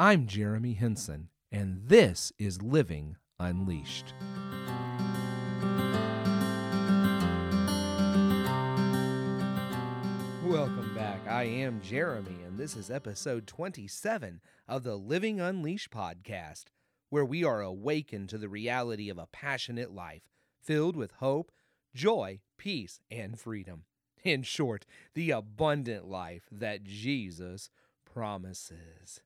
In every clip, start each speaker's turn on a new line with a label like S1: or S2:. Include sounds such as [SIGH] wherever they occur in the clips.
S1: I'm Jeremy Henson, and this is Living Unleashed. Welcome back. I am Jeremy, and this is episode 27 of the Living Unleashed podcast, where we are awakened to the reality of a passionate life filled with hope, joy, peace, and freedom. In short, the abundant life that Jesus promises.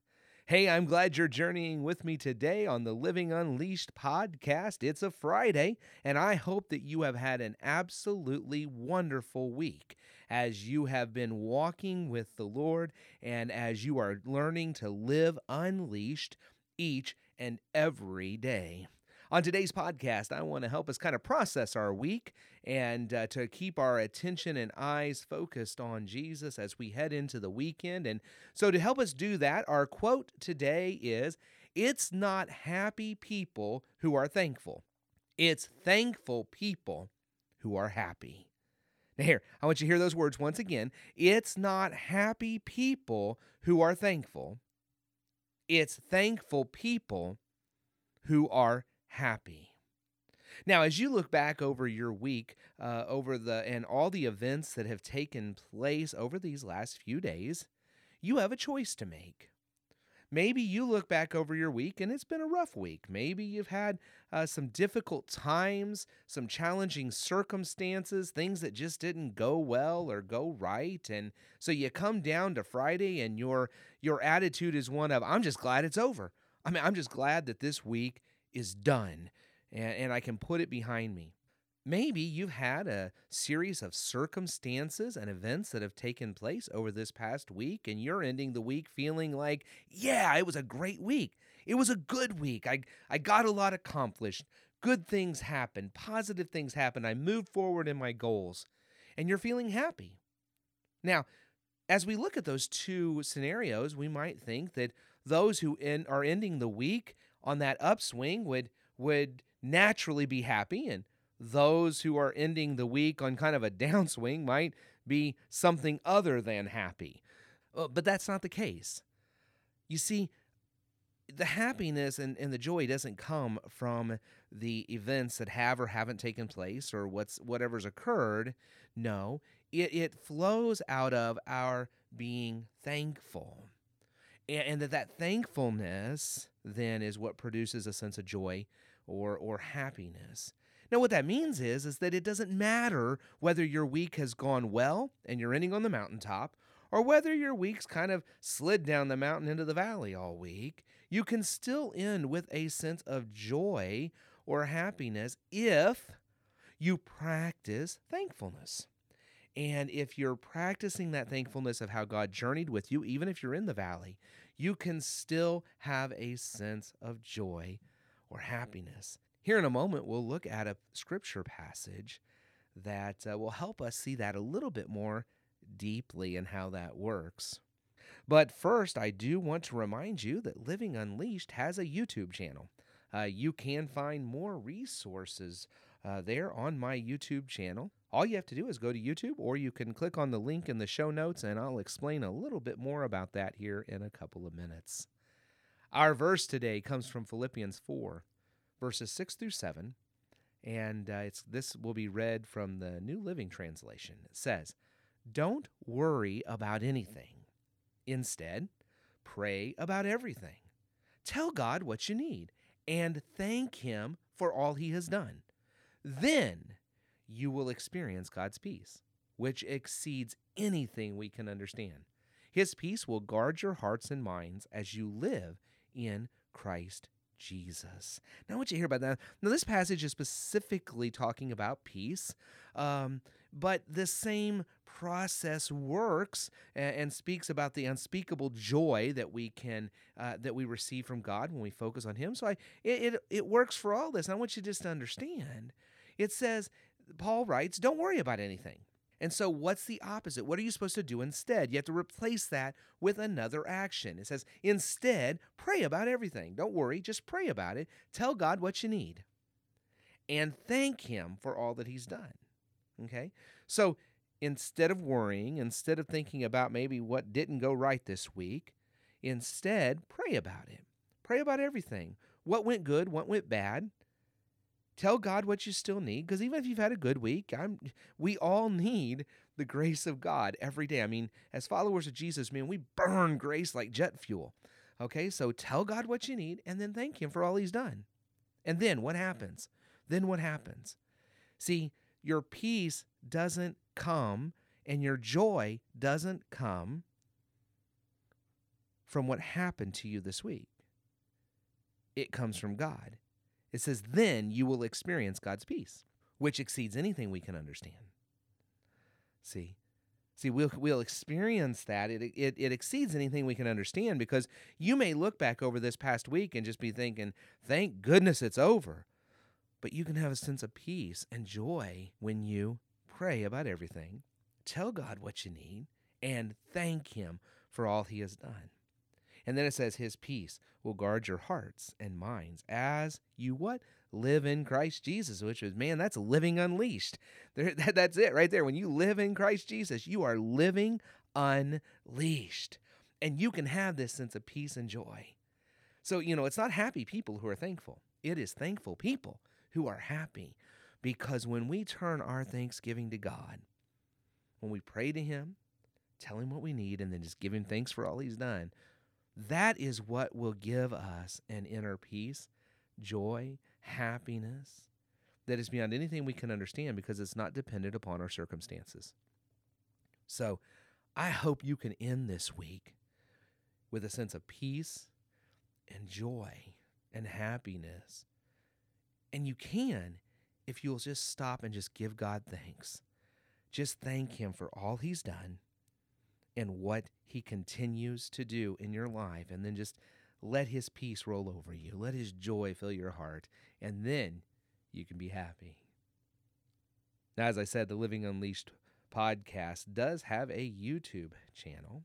S1: Hey, I'm glad you're journeying with me today on the Living Unleashed podcast. It's a Friday, and I hope that you have had an absolutely wonderful week as you have been walking with the Lord and as you are learning to live unleashed each and every day. On today's podcast, I want to help us kind of process our week and uh, to keep our attention and eyes focused on Jesus as we head into the weekend. And so, to help us do that, our quote today is It's not happy people who are thankful, it's thankful people who are happy. Now, here, I want you to hear those words once again. It's not happy people who are thankful, it's thankful people who are happy. Now, as you look back over your week, uh, over the and all the events that have taken place over these last few days, you have a choice to make. Maybe you look back over your week and it's been a rough week. Maybe you've had uh, some difficult times, some challenging circumstances, things that just didn't go well or go right, and so you come down to Friday and your your attitude is one of I'm just glad it's over. I mean, I'm just glad that this week is done and, and I can put it behind me. Maybe you've had a series of circumstances and events that have taken place over this past week, and you're ending the week feeling like, yeah, it was a great week. It was a good week. I, I got a lot accomplished. Good things happened. Positive things happened. I moved forward in my goals, and you're feeling happy. Now, as we look at those two scenarios, we might think that those who in are ending the week on that upswing would would naturally be happy and those who are ending the week on kind of a [LAUGHS] downswing might be something other than happy. Uh, but that's not the case. You see, the happiness and, and the joy doesn't come from the events that have or haven't taken place or what's whatever's occurred. No, it, it flows out of our being thankful and, and that that thankfulness then is what produces a sense of joy or or happiness. Now what that means is is that it doesn't matter whether your week has gone well and you're ending on the mountaintop or whether your week's kind of slid down the mountain into the valley all week, you can still end with a sense of joy or happiness if you practice thankfulness. And if you're practicing that thankfulness of how God journeyed with you, even if you're in the valley, you can still have a sense of joy or happiness. Here in a moment, we'll look at a scripture passage that uh, will help us see that a little bit more deeply and how that works. But first, I do want to remind you that Living Unleashed has a YouTube channel. Uh, you can find more resources uh, there on my YouTube channel. All you have to do is go to YouTube, or you can click on the link in the show notes, and I'll explain a little bit more about that here in a couple of minutes. Our verse today comes from Philippians 4, verses 6 through 7, and uh, it's, this will be read from the New Living Translation. It says, Don't worry about anything. Instead, pray about everything. Tell God what you need and thank Him for all He has done. Then you will experience God's peace, which exceeds anything we can understand. His peace will guard your hearts and minds as you live in Christ Jesus. Now, what you hear about that? Now, this passage is specifically talking about peace, um, but the same process works and, and, speaks about the unspeakable joy that we can uh, that we receive from God when we focus on Him. So, I it, it it works for all this. I want you just to understand. It says Paul writes, don't worry about anything. And so, what's the opposite? What are you supposed to do instead? You have to replace that with another action. It says, instead, pray about everything. Don't worry, just pray about it. Tell God what you need and thank Him for all that He's done. Okay? So, instead of worrying, instead of thinking about maybe what didn't go right this week, instead, pray about it. Pray about everything. What went good, what went bad, tell God what you still need because even if you've had a good week, I'm we all need the grace of God every day. I mean, as followers of Jesus, man, we burn grace like jet fuel. Okay? So tell God what you need and then thank him for all he's done. And then what happens? Then what happens? See, your peace doesn't come and your joy doesn't come from what happened to you this week. It comes from God. It says, then you will experience God's peace, which exceeds anything we can understand. See? See, we'll, we'll experience that. It, it, it exceeds anything we can understand because you may look back over this past week and just be thinking, thank goodness it's over. But you can have a sense of peace and joy when you pray about everything, tell God what you need, and thank Him for all He has done. And then it says, His peace will guard your hearts and minds as you what? Live in Christ Jesus, which is, man, that's living unleashed. There, [LAUGHS] that, that's it right there. When you live in Christ Jesus, you are living unleashed. And you can have this sense of peace and joy. So, you know, it's not happy people who are thankful, it is thankful people who are happy. Because when we turn our thanksgiving to God, when we pray to Him, tell Him what we need, and then just give Him thanks for all He's done, that is what will give us an inner peace, joy, happiness that is beyond anything we can understand because it's not dependent upon our circumstances. So I hope you can end this week with a sense of peace and joy and happiness. And you can if you'll just stop and just give God thanks. Just thank Him for all He's done and what He continues to do in your life. And then just let His peace roll over you, let His joy fill your heart, and then you can be happy. Now, as I said, the Living Unleashed podcast does have a YouTube channel.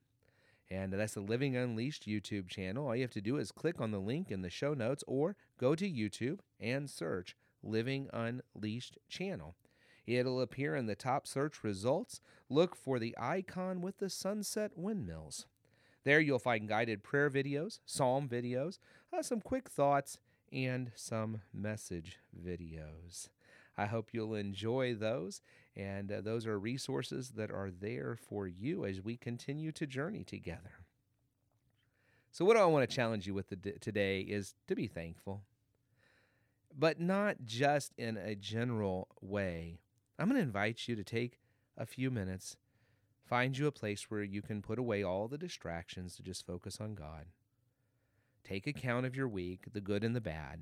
S1: And that's the Living Unleashed YouTube channel. All you have to do is click on the link in the show notes or go to YouTube and search Living Unleashed channel. It'll appear in the top search results. Look for the icon with the sunset windmills. There you'll find guided prayer videos, psalm videos, uh, some quick thoughts, and some message videos. I hope you'll enjoy those. And uh, those are resources that are there for you as we continue to journey together. So, what do I want to challenge you with today is to be thankful, but not just in a general way, I'm going to invite you to take a few minutes, find you a place where you can put away all the distractions to just focus on God. Take account of your week, the good and the bad,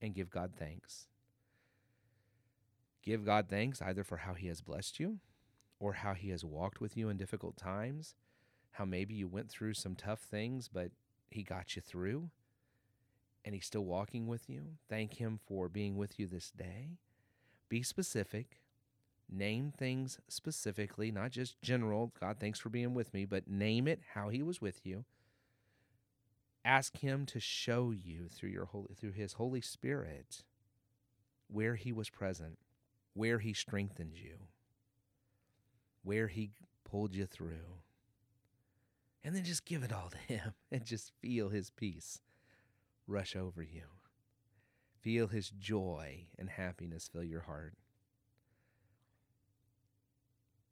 S1: and give God thanks. Give God thanks either for how He has blessed you or how He has walked with you in difficult times, how maybe you went through some tough things, but He got you through and He's still walking with you. Thank Him for being with you this day. Be specific. Name things specifically, not just general. God, thanks for being with me, but name it how He was with you. Ask Him to show you through your holy, through His Holy Spirit, where He was present, where He strengthened you, where He pulled you through, and then just give it all to Him [LAUGHS] and just feel His peace rush over you. Feel his joy and happiness fill your heart.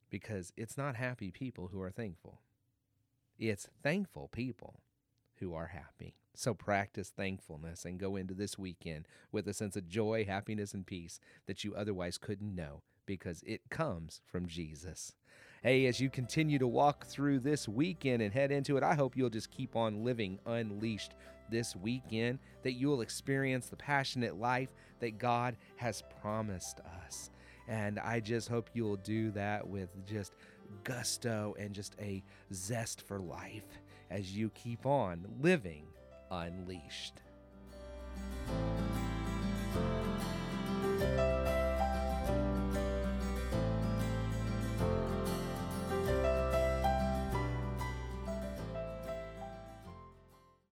S1: Because it's not happy people who are thankful, it's thankful people who are happy. So practice thankfulness and go into this weekend with a sense of joy, happiness, and peace that you otherwise couldn't know because it comes from Jesus. Hey, as you continue to walk through this weekend and head into it, I hope you'll just keep on living unleashed this weekend that you will experience the passionate life that God has promised us. And I just hope you'll do that with just gusto and just a zest for life as you keep on living unleashed.